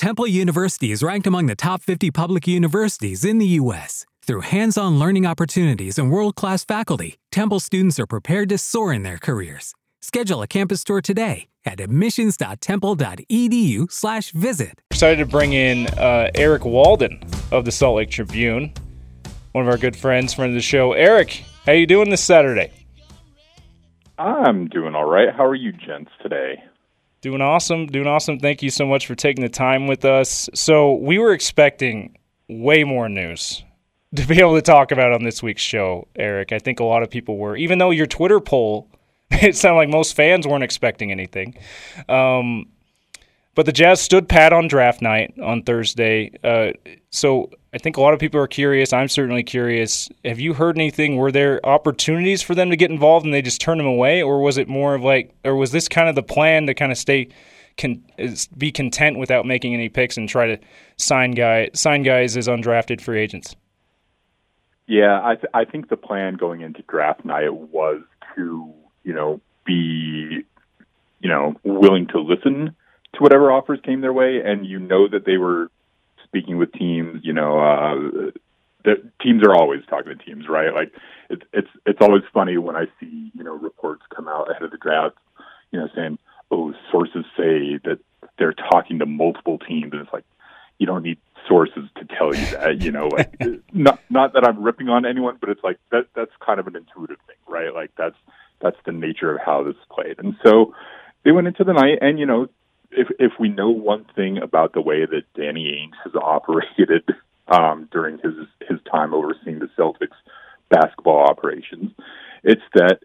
Temple University is ranked among the top 50 public universities in the U.S. Through hands on learning opportunities and world class faculty, Temple students are prepared to soar in their careers. Schedule a campus tour today at admissions.temple.edu/slash visit. Excited to bring in uh, Eric Walden of the Salt Lake Tribune, one of our good friends, friend of the show. Eric, how you doing this Saturday? I'm doing all right. How are you, gents, today? Doing awesome. Doing awesome. Thank you so much for taking the time with us. So, we were expecting way more news to be able to talk about on this week's show, Eric. I think a lot of people were, even though your Twitter poll, it sounded like most fans weren't expecting anything. Um, but the Jazz stood pat on draft night on Thursday. Uh, so I think a lot of people are curious. I'm certainly curious. Have you heard anything? Were there opportunities for them to get involved and they just turned them away, or was it more of like, or was this kind of the plan to kind of stay, con- be content without making any picks and try to sign guy sign guys as undrafted free agents? Yeah, I th- I think the plan going into draft night was to you know be you know willing to listen to whatever offers came their way, and you know that they were speaking with teams. You know, uh, the teams are always talking to teams, right? Like it's it's it's always funny when I see you know reports come out ahead of the draft, you know, saying, "Oh, sources say that they're talking to multiple teams," and it's like you don't need sources to tell you that. You know, like not not that I'm ripping on anyone, but it's like that that's kind of an intuitive thing, right? Like that's that's the nature of how this played, and so they went into the night, and you know, if if we know one thing about the way that Danny Ainge has operated um, during his his time overseeing the Celtics basketball operations, it's that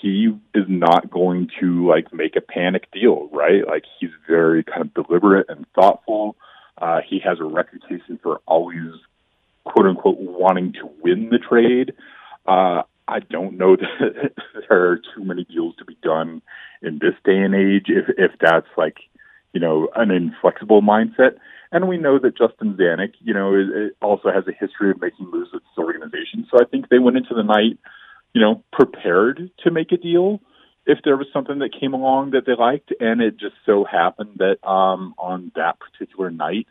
he is not going to like make a panic deal, right? Like he's very kind of deliberate and thoughtful. Uh, he has a reputation for always quote unquote wanting to win the trade. Uh, I don't know that there are too many deals to be done in this day and age if if that's like you know an inflexible mindset. And we know that Justin Zanik, you know, is, also has a history of making moves with this organization. So I think they went into the night, you know, prepared to make a deal if there was something that came along that they liked. And it just so happened that um, on that particular night,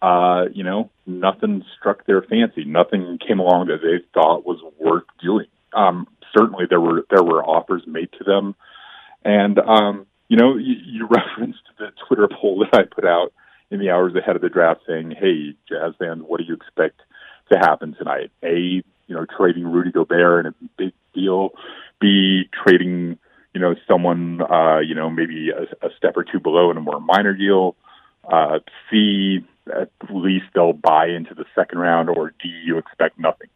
uh, you know, nothing struck their fancy. Nothing came along that they thought was worth doing. Um, certainly, there were there were offers made to them, and um, you know, you, you referenced the Twitter poll that I put out in the hours ahead of the draft, saying, "Hey, Jazz fans, what do you expect to happen tonight? A, you know, trading Rudy Gobert in a big deal. B, trading, you know, someone, uh, you know, maybe a, a step or two below in a more minor deal. Uh, C, at least they'll buy into the second round, or D, you expect nothing.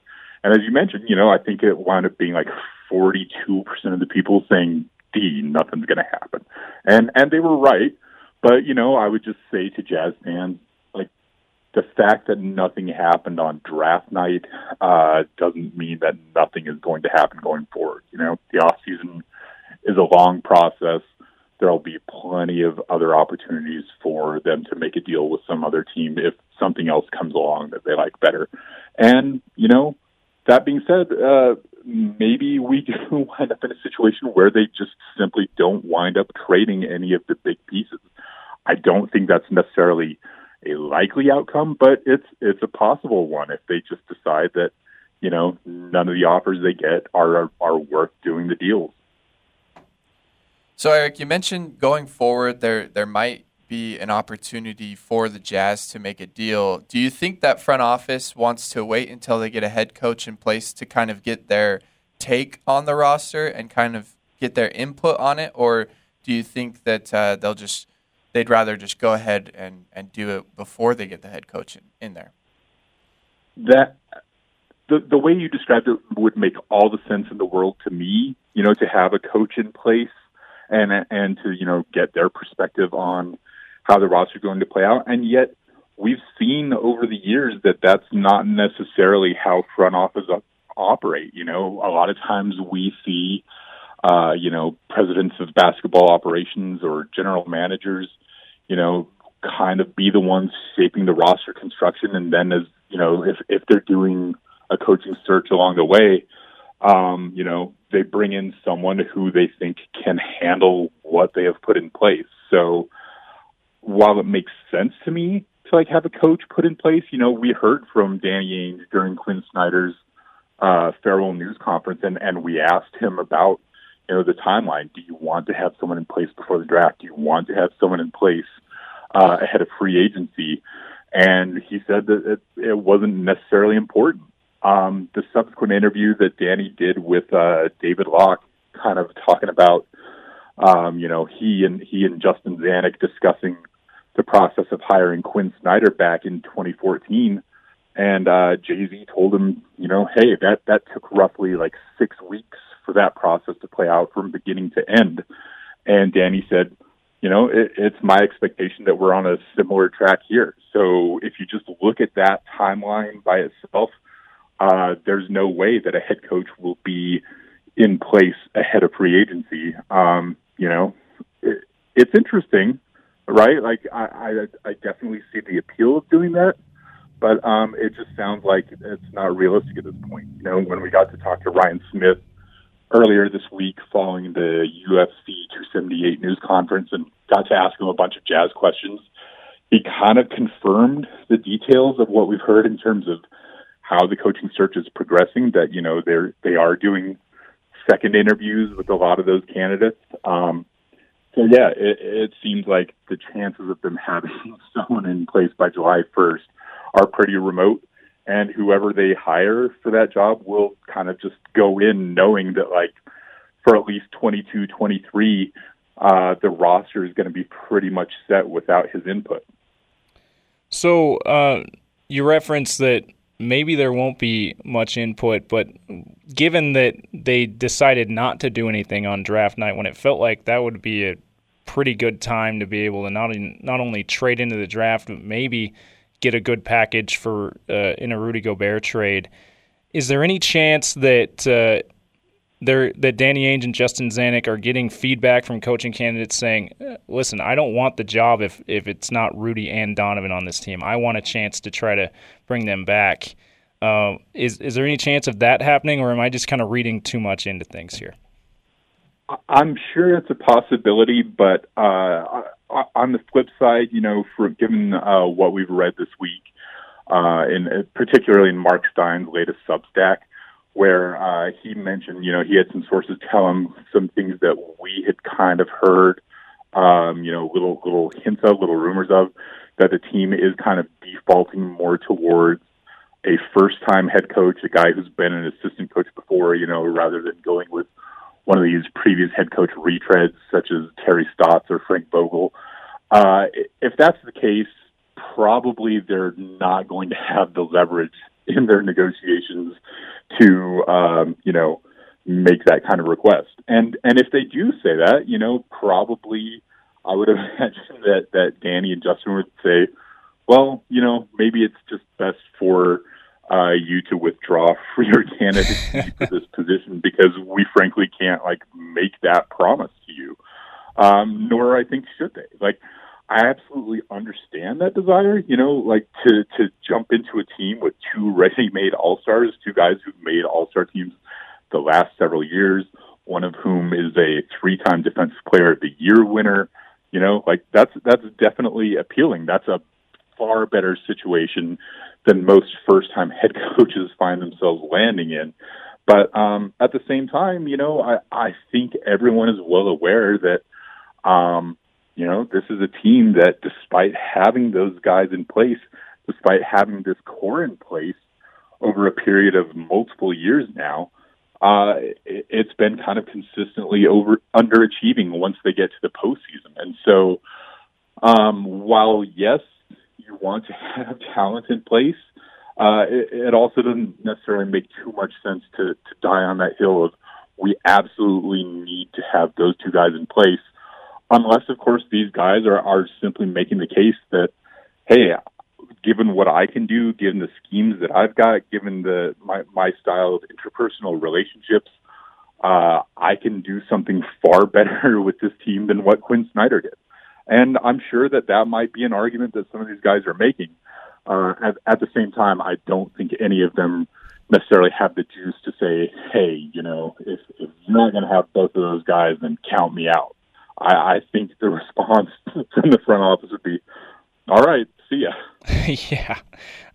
And as you mentioned, you know, I think it wound up being like 42% of the people saying D, nothing's going to happen. And, and they were right. But, you know, I would just say to Jazz fans, like, the fact that nothing happened on draft night uh, doesn't mean that nothing is going to happen going forward. You know, the off season is a long process there'll be plenty of other opportunities for them to make a deal with some other team if something else comes along that they like better. And, you know, that being said, uh, maybe we do wind up in a situation where they just simply don't wind up trading any of the big pieces. I don't think that's necessarily a likely outcome, but it's it's a possible one if they just decide that you know none of the offers they get are are worth doing the deals. So, Eric, you mentioned going forward, there there might be an opportunity for the Jazz to make a deal. Do you think that front office wants to wait until they get a head coach in place to kind of get their take on the roster and kind of get their input on it, or do you think that uh, they'll just they'd rather just go ahead and, and do it before they get the head coach in, in there? That the the way you described it would make all the sense in the world to me. You know, to have a coach in place and and to you know get their perspective on how the roster is going to play out. And yet, we've seen over the years that that's not necessarily how front offices operate. You know, a lot of times we see, uh, you know, presidents of basketball operations or general managers, you know, kind of be the ones shaping the roster construction, and then as you know, if if they're doing a coaching search along the way, um, you know, they bring in someone who they think can handle what they have put in place. So while it makes sense to me to like have a coach put in place, you know, we heard from Danny Ainge during Quin Snyder's uh, farewell news conference, and and we asked him about you know the timeline. Do you want to have someone in place before the draft? Do you want to have someone in place uh, ahead of free agency? And he said that it, it wasn't necessarily important. Um, the subsequent interview that Danny did with uh, David Locke, kind of talking about, um, you know, he and he and Justin Zanik discussing the process of hiring Quin Snyder back in 2014 and uh, JZ told him, you know, hey, that that took roughly like six weeks for that process to play out from beginning to end. And Danny said, you know, it, it's my expectation that we're on a similar track here. So if you just look at that timeline by itself, uh, there's no way that a head coach will be in place ahead of free agency. Um, you know, it, it's interesting, right? Like I, I, I definitely see the appeal of doing that but um, it just sounds like it's not realistic at this point. You know, when we got to talk to Ryan Smith earlier this week following the UFC 278 news conference and got to ask him a bunch of jazz questions, he kind of confirmed the details of what we've heard in terms of how the coaching search is progressing. That you know they're they are doing second interviews with a lot of those candidates. Um, so yeah, it, it seems like the chances of them having someone in place by July 1st are pretty remote and whoever they hire for that job will kind of just go in knowing that like for at least 22 23 uh, the roster is going to be pretty much set without his input. So uh, you referenced that maybe there won't be much input but given that they decided not to do anything on draft night when it felt like that would be a pretty good time to be able to not, not only trade into the draft but maybe get a good package for uh, in a Rudy Gobert trade. Is there any chance that uh, there that Danny Ainge and Justin Zanik are getting feedback from coaching candidates saying, "Listen, I don't want the job if if it's not Rudy and Donovan on this team. I want a chance to try to bring them back." Uh, is is there any chance of that happening, or am I just kind of reading too much into things here? I'm sure it's a possibility, but uh, on the flip side, you know, for given uh, what we've read this week, uh, uh, particularly in Mark Stein's latest Substack, where uh, he mentioned, you know, he had some sources tell him some things that we had kind of heard, um, you know, little little hints of, little rumors of, that the team is kind of defaulting more towards a first time head coach, a guy who's been an assistant coach before, you know, rather than going with one of these previous head coach retreads, such as Terry Stotts or Frank Vogel. Uh, if that's the case, probably they're not going to have the leverage in their negotiations to, um, you know, make that kind of request. And and if they do say that, you know, probably I would imagine that that Danny and Justin would say, well, you know, maybe it's just best for uh, you to withdraw for your candidacy for this position because we frankly can't like make that promise to you. Um, nor I think should they. Like, I absolutely understand that desire. You know, like to to jump into a team with two ready-made All Stars, two guys who've made All Star teams the last several years. One of whom is a three-time Defensive Player of the Year winner. You know, like that's that's definitely appealing. That's a far better situation than most first time head coaches find themselves landing in. But um, at the same time, you know, I, I think everyone is well aware that, um, you know, this is a team that, despite having those guys in place, despite having this core in place over a period of multiple years now, uh, it, it's been kind of consistently over underachieving once they get to the postseason. And so, um, while yes, you want to have talent in place, uh, it, it also doesn't necessarily make too much sense to, to die on that hill of we absolutely need to have those two guys in place, unless, of course, these guys are, are simply making the case that, hey, given what I can do, given the schemes that I've got, given the my, my style of interpersonal relationships, uh, I can do something far better with this team than what Quin Snyder did. And I'm sure that that might be an argument that some of these guys are making. Uh, at, at the same time, I don't think any of them necessarily have the juice to say, "Hey, you know, if, if you're not going to have both of those guys, then count me out." I, I think the response from the front office would be, "All right, see ya." yeah,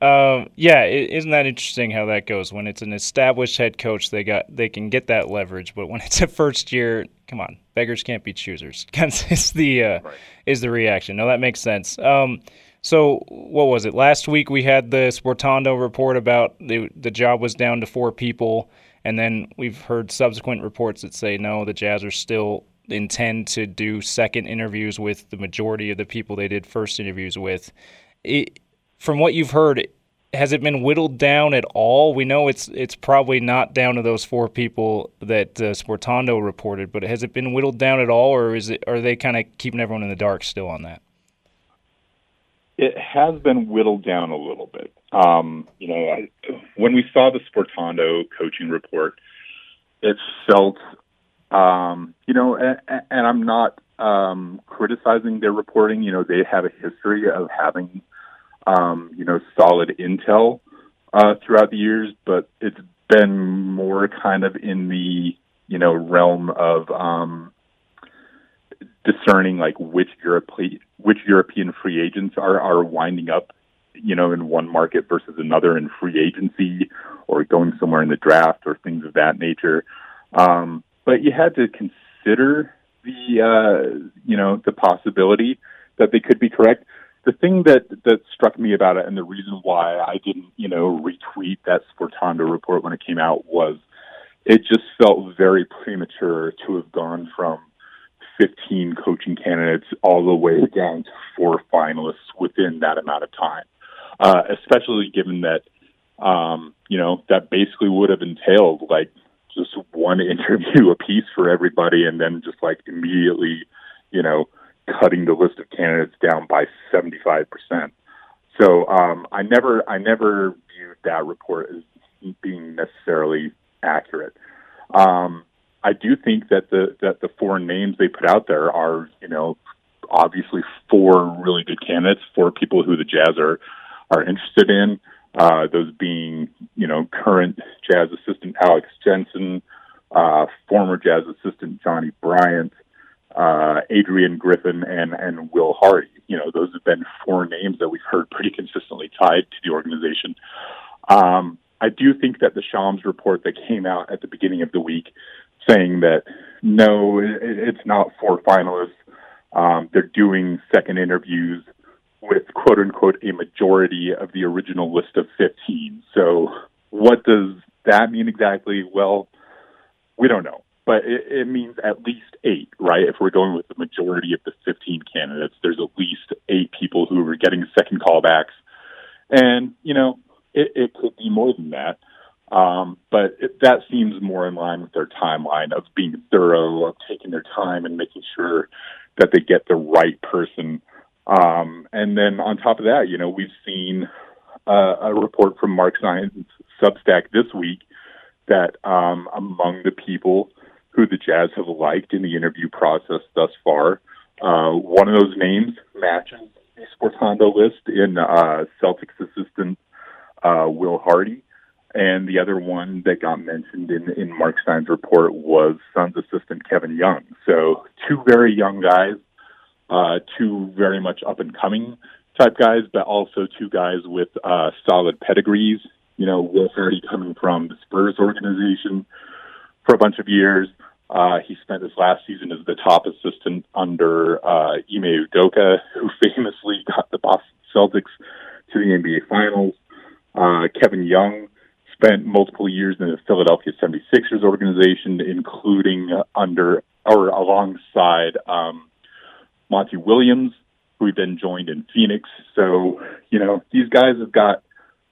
um, yeah. Isn't that interesting how that goes? When it's an established head coach, they got they can get that leverage, but when it's a first year, come on, beggars can't be choosers. is the uh, right. is the reaction? No, that makes sense. Um, so what was it? Last week we had the Sportando report about the the job was down to four people, and then we've heard subsequent reports that say no, the Jazz are still intend to do second interviews with the majority of the people they did first interviews with. It, from what you've heard, has it been whittled down at all? We know it's it's probably not down to those four people that uh, Sportando reported, but has it been whittled down at all, or is it are they kind of keeping everyone in the dark still on that? It has been whittled down a little bit. Um, you know, I, when we saw the Sportando coaching report, it felt um, you know, and, and I'm not um, criticizing their reporting. You know, they have a history of having, um, you know, solid intel uh, throughout the years, but it's been more kind of in the, you know, realm of um, discerning like which European which European free agents are are winding up, you know, in one market versus another in free agency or going somewhere in the draft or things of that nature. Um, but you had to consider the uh, you know the possibility that they could be correct. The thing that that struck me about it, and the reason why I didn't you know retweet that Sportando report when it came out was it just felt very premature to have gone from 15 coaching candidates all the way down to four finalists within that amount of time, uh, especially given that um, you know that basically would have entailed like just one interview a piece for everybody and then just like immediately, you know, cutting the list of candidates down by 75%. So um, I never I never viewed that report as being necessarily accurate. Um, I do think that the that the four names they put out there are you know obviously four really good candidates, four people who the Jazz are are interested in. Uh, those being, you know, current jazz assistant Alex Jensen, uh, former jazz assistant Johnny Bryant, uh, Adrian Griffin, and, and Will Hardy. You know, those have been four names that we've heard pretty consistently tied to the organization. Um, I do think that the Shams report that came out at the beginning of the week saying that no, it, it's not four finalists. Um, they're doing second interviews with quote unquote a majority of the original list of 15. So what does that mean exactly? Well, we don't know, but it, it means at least eight, right? If we're going with the majority of the 15 candidates, there's at least eight people who are getting second callbacks. And, you know, it, it could be more than that. Um, but it, that seems more in line with their timeline of being thorough, of taking their time and making sure that they get the right person um, and then on top of that, you know, we've seen uh, a report from Mark Stein's Substack this week that um, among the people who the Jazz have liked in the interview process thus far, uh, one of those names matches the Sportando list in uh, Celtics assistant uh, Will Hardy. And the other one that got mentioned in, in Mark Stein's report was Suns assistant Kevin Young. So two very young guys uh, two very much up and coming type guys, but also two guys with uh, solid pedigrees. You know, Will Hardy coming from the Spurs organization for a bunch of years. Uh, he spent his last season as the top assistant under uh, Ime Udoka, who famously got the Boston Celtics to the NBA Finals. Uh, Kevin Young spent multiple years in the Philadelphia 76ers organization, including under or alongside um, Monty Williams, who then joined in Phoenix. So, you know, these guys have got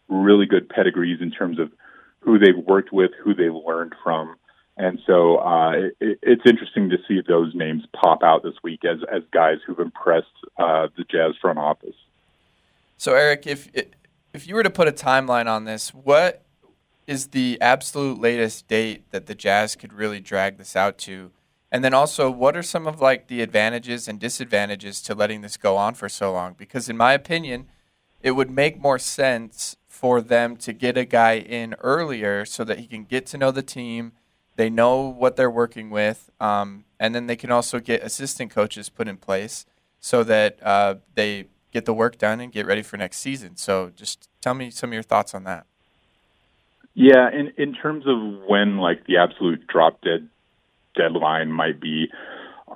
really good pedigrees in terms of who they've worked with, who they've learned from. And so uh, it, it's interesting to see those names pop out this week as, as guys who've impressed uh, the Jazz front office. So, Eric, if if you were to put a timeline on this, what is the absolute latest date that the Jazz could really drag this out to? And then also, what are some of like the advantages and disadvantages to letting this go on for so long? Because in my opinion, it would make more sense for them to get a guy in earlier so that he can get to know the team, They know what they're working with, um, and then they can also get assistant coaches put in place so that uh, they get the work done and get ready for next season. So, just tell me some of your thoughts on that. Yeah, in in terms of when like the absolute drop dead deadline might be,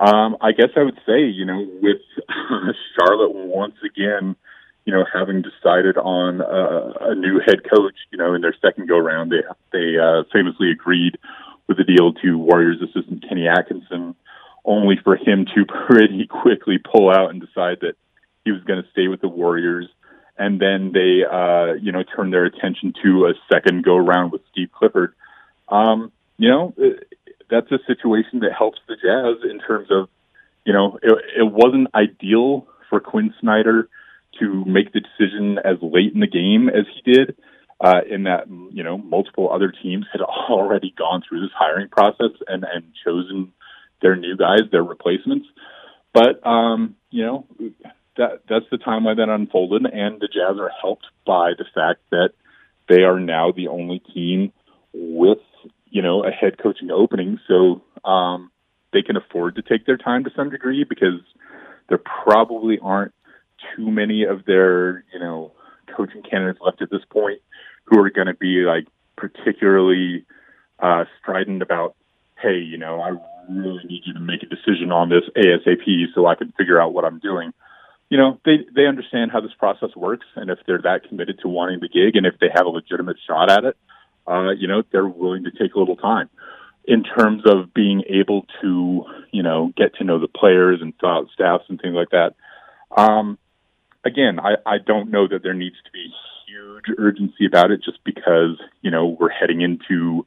um, I guess I would say you know with Charlotte once again you know, having decided on a, a new head coach, you know, in their second go round, they they uh, famously agreed with the deal to Warriors assistant Kenny Atkinson, only for him to pretty quickly pull out and decide that he was going to stay with the Warriors. And then they, uh, you know, turned their attention to a second go round with Steve Clifford. Um, you know, that's a situation that helps the Jazz in terms of, you know, it, it wasn't ideal for Quin Snyder to make the decision as late in the game as he did, uh, in that you know multiple other teams had already gone through this hiring process and and chosen their new guys, their replacements. But um, you know that that's the timeline that unfolded, and the Jazz are helped by the fact that they are now the only team with you know a head coaching opening, so um, they can afford to take their time to some degree because there probably aren't too many of their, you know, coaching candidates left at this point who are going to be like particularly uh, strident about, hey, you know, I really need you to make a decision on this ASAP so I can figure out what I'm doing. You know, they they understand how this process works, and if they're that committed to wanting the gig, and if they have a legitimate shot at it, uh, you know, they're willing to take a little time. In terms of being able to, you know, get to know the players and staffs and things like that, um, again, I, I don't know that there needs to be huge urgency about it just because, you know, we're heading into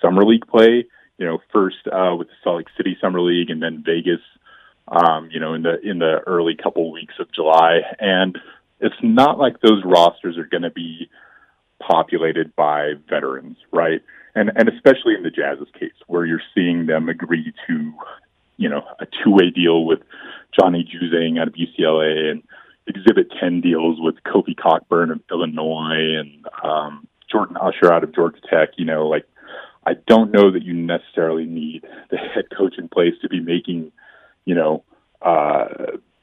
summer league play, you know, first uh, with the Salt Lake City Summer League and then Vegas, um, you know, in the in the early couple weeks of July. And it's not like those rosters are going to be populated by veterans, right? And and especially in the Jazz's case, where you're seeing them agree to, you know, a two way deal with Johnny Juzang out of UCLA and Exhibit 10 deals with Kofi Cockburn of Illinois and um, Jordan Usher out of Georgia Tech. You know, like, I don't know that you necessarily need the head coach in place to be making, you know, uh,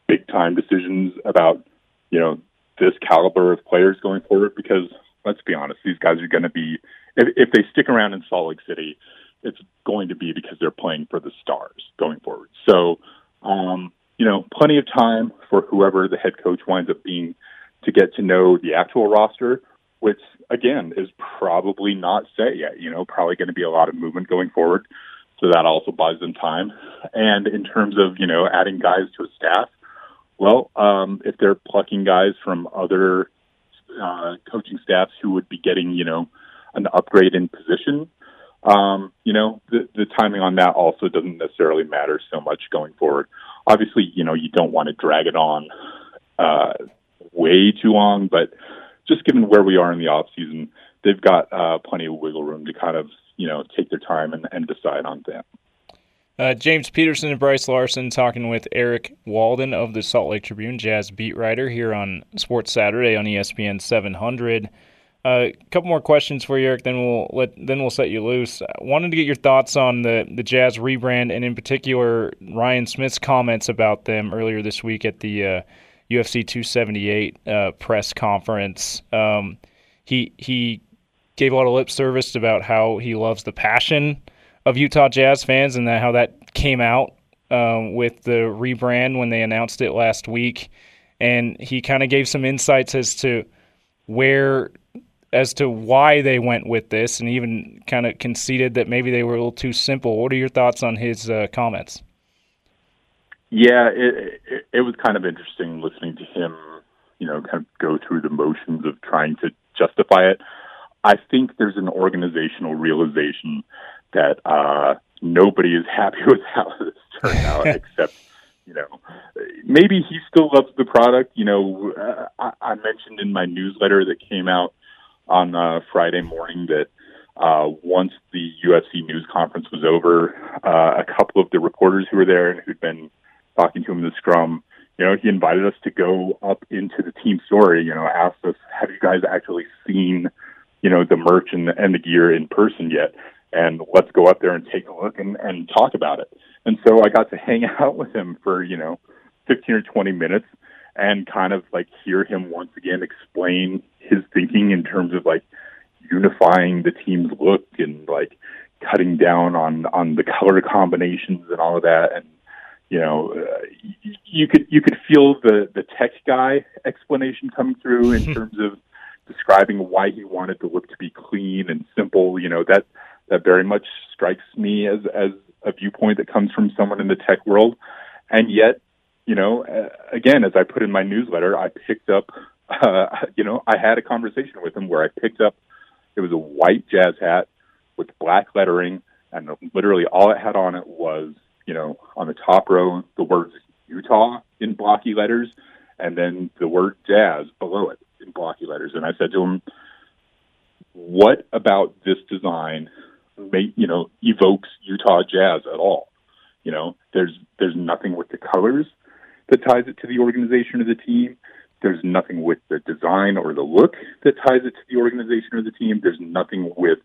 big time decisions about, you know, this caliber of players going forward because let's be honest, these guys are going to be, if, if they stick around in Salt Lake City, it's going to be because they're playing for the stars going forward. So, um, you know, plenty of time for whoever the head coach winds up being to get to know the actual roster, which again is probably not set yet. You know, probably going to be a lot of movement going forward. So that also buys them time. And in terms of, you know, adding guys to a staff, well, um, if they're plucking guys from other uh, coaching staffs who would be getting, you know, an upgrade in position, um, you know, the, the timing on that also doesn't necessarily matter so much going forward obviously, you know, you don't want to drag it on uh, way too long, but just given where we are in the off season, they've got uh, plenty of wiggle room to kind of, you know, take their time and, and decide on that. Uh, James Peterson and Bryce Larson talking with Eric Walden of the Salt Lake Tribune, Jazz beat writer here on Sports Saturday on ESPN 700. A uh, couple more questions for you, Eric. Then we'll let then we'll set you loose. I wanted to get your thoughts on the the Jazz rebrand, and in particular Ryan Smith's comments about them earlier this week at the uh, UFC 278 uh, press conference. Um, he he gave a lot of lip service about how he loves the passion of Utah Jazz fans, and how that came out um, with the rebrand when they announced it last week. And he kind of gave some insights as to where as to why they went with this, and even kind of conceded that maybe they were a little too simple. What are your thoughts on his uh, comments? Yeah, it, it, it was kind of interesting listening to him, you know, kind of go through the motions of trying to justify it. I think there's an organizational realization that uh, nobody is happy with how this turned out, except you know, maybe he still loves the product. You know, uh, I, I mentioned in my newsletter that came out on uh, Friday morning that uh, once the UFC news conference was over, uh, a couple of the reporters who were there and who'd been talking to him in the scrum, you know, he invited us to go up into the team story. You know, asked us, "Have you guys actually seen, you know, the merch and the, and the gear in person yet?" And let's go up there and take a look and, and talk about it. And so I got to hang out with him for, you know, 15 or 20 minutes and kind of like hear him once again explain his thinking in terms of like unifying the team's look and like cutting down on, on the color combinations and all of that. And, you know, uh, you could, you could feel the, the tech guy explanation coming through in terms of describing why he wanted the look to be clean and simple. You know, that, that very much strikes me as as a viewpoint that comes from someone in the tech world, and yet, you know, uh, again, as I put in my newsletter, I picked up, uh, you know, I had a conversation with him where I picked up. It was a white jazz hat with black lettering, and literally all it had on it was, you know, on the top row the words Utah in blocky letters, and then the word jazz below it in blocky letters. And I said to him, "What about this design you know, evokes Utah Jazz at all. You know, there's there's nothing with the colors that ties it to the organization of the team. There's nothing with the design or the look that ties it to the organization or the team. There's nothing with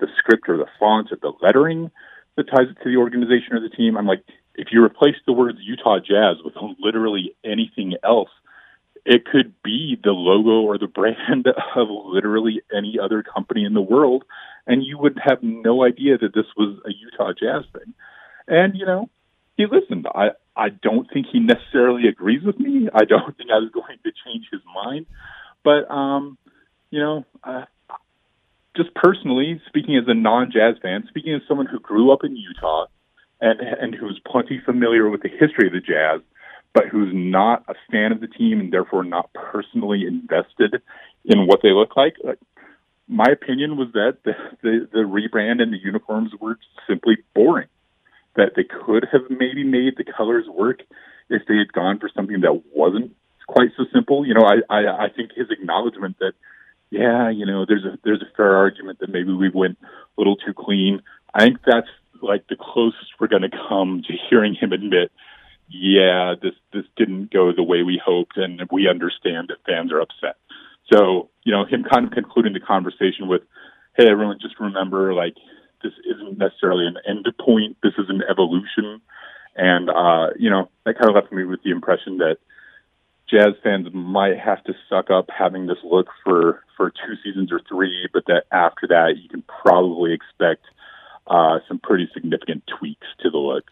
the script or the font or the lettering that ties it to the organization or the team. I'm like, if you replace the words Utah Jazz with literally anything else, it could be the logo or the brand of literally any other company in the world and you would have no idea that this was a Utah Jazz thing. And you know, he listened. I I don't think he necessarily agrees with me. I don't think I was going to change his mind, but um, you know, uh, just personally speaking, as a non-jazz fan, speaking as someone who grew up in Utah and and who's plenty familiar with the history of the Jazz, but who's not a fan of the team and therefore not personally invested in what they look like my opinion was that the, the, the rebrand and the uniforms were simply boring. That they could have maybe made the colors work if they had gone for something that wasn't quite so simple. You know, I, I, I think his acknowledgement that, yeah, you know, there's a there's a fair argument that maybe we went a little too clean. I think that's like the closest we're going to come to hearing him admit, yeah, this this didn't go the way we hoped, and we understand that fans are upset. So, you know, him kind of concluding the conversation with, hey, everyone, just remember, like, this isn't necessarily an end point. This is an evolution. And, uh, you know, that kind of left me with the impression that Jazz fans might have to suck up having this look for, for two seasons or three, but that after that, you can probably expect uh, some pretty significant tweaks to the look.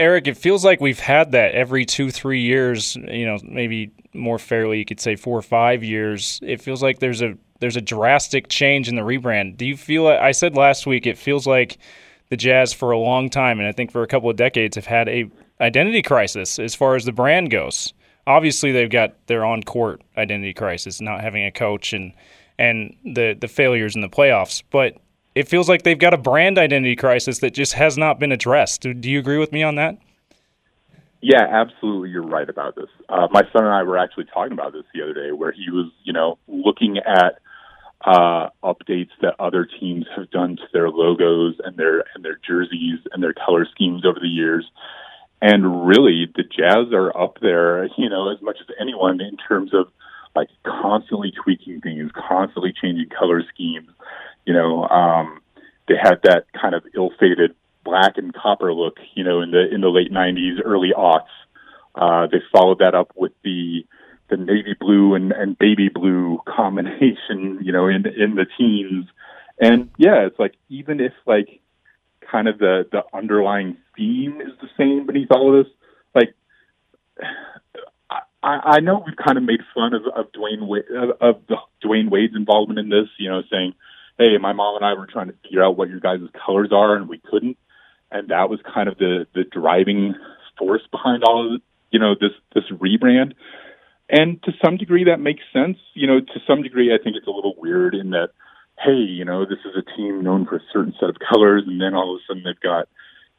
Eric, it feels like we've had that every two, three years. You know, maybe more fairly, you could say four or five years. It feels like there's a there's a drastic change in the rebrand. Do you feel? I said last week, it feels like the Jazz for a long time, and I think for a couple of decades, have had a identity crisis as far as the brand goes. Obviously, they've got their on court identity crisis, not having a coach and and the the failures in the playoffs, but it feels like they've got a brand identity crisis that just has not been addressed. Do, you agree with me on that? Yeah, absolutely. You're right about this. Uh, my son and I were actually talking about this the other day, where he was, you know, looking at uh, updates that other teams have done to their logos and their and their jerseys and their color schemes over the years. And really, the Jazz are up there, you know, as much as anyone in terms of like constantly tweaking things, constantly changing color schemes, you know, um, they had that kind of ill-fated black and copper look, you know, in the in the late '90s, early aughts. Uh, they followed that up with the the navy blue and, and baby blue combination, you know, in in the teens. And yeah, it's like even if like kind of the the underlying theme is the same beneath all of this, like I, know we've kind of made fun of of Wade, of, of the Dwyane Wade's involvement in this, you know, saying hey, my mom and I were trying to figure out what your guys' colors are, and we couldn't. And that was kind of the the driving force behind all of you know this this rebrand. And to some degree, that makes sense. You know, to some degree, I think it's a little weird in that, hey, you know, this is a team known for a certain set of colors, and then all of a sudden they've got,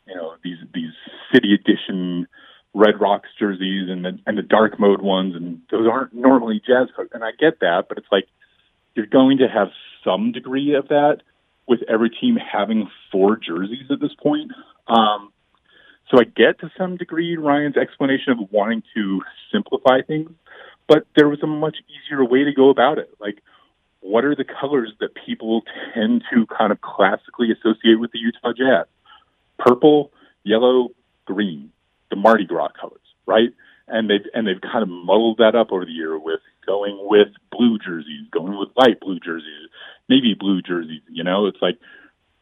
you know, these these city edition Red Rocks jerseys and the and the dark mode ones, and those aren't normally jazz colors. And I get that, but it's like you're going to have some degree of that with every team having four jerseys at this point. Um, so I get to some degree Ryan's explanation of wanting to simplify things, but there was a much easier way to go about it. Like, what are the colors that people tend to kind of classically associate with the Utah Jazz? Purple, yellow, green, the Mardi Gras colors, right? And they've and they've kind of muddled that up over the year with going with blue jerseys, going with light blue jerseys, navy blue jerseys. You know, it's like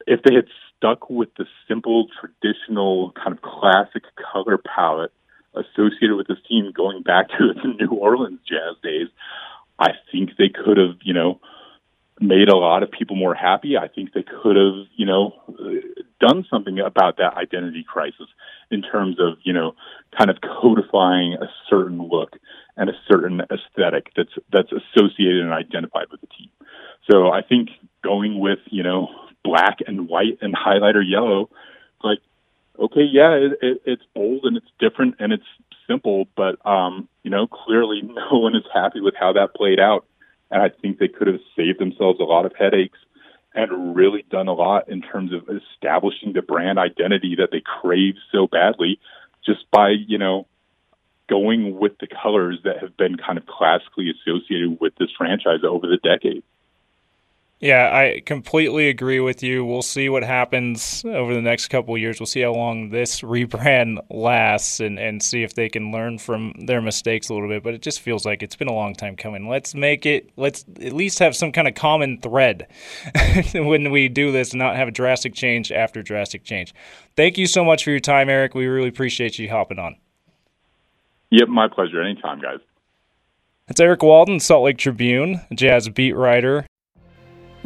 if they had stuck with the simple, traditional, kind of classic color palette associated with this team going back to the New Orleans Jazz days, I think they could have, you know, made a lot of people more happy. I think they could have, you know, done something about that identity crisis in terms of, you know, kind of codifying a certain look and a certain aesthetic that's that's associated and identified with the team. So I think going with, you know, black and white and highlighter yellow, like, okay, yeah, it, it, it's bold and it's different and it's simple, but um, you know, clearly no one is happy with how that played out. And I think they could have saved themselves a lot of headaches and really done a lot in terms of establishing the brand identity that they crave so badly just by, you know, going with the colors that have been kind of classically associated with this franchise over the decades. Yeah, I completely agree with you. We'll see what happens over the next couple of years. We'll see how long this rebrand lasts and, and see if they can learn from their mistakes a little bit. But it just feels like it's been a long time coming. Let's make it, let's at least have some kind of common thread when we do this and not have a drastic change after drastic change. Thank you so much for your time, Eric. We really appreciate you hopping on. Yep, my pleasure. Anytime, guys. It's Eric Walden, Salt Lake Tribune, jazz beat writer.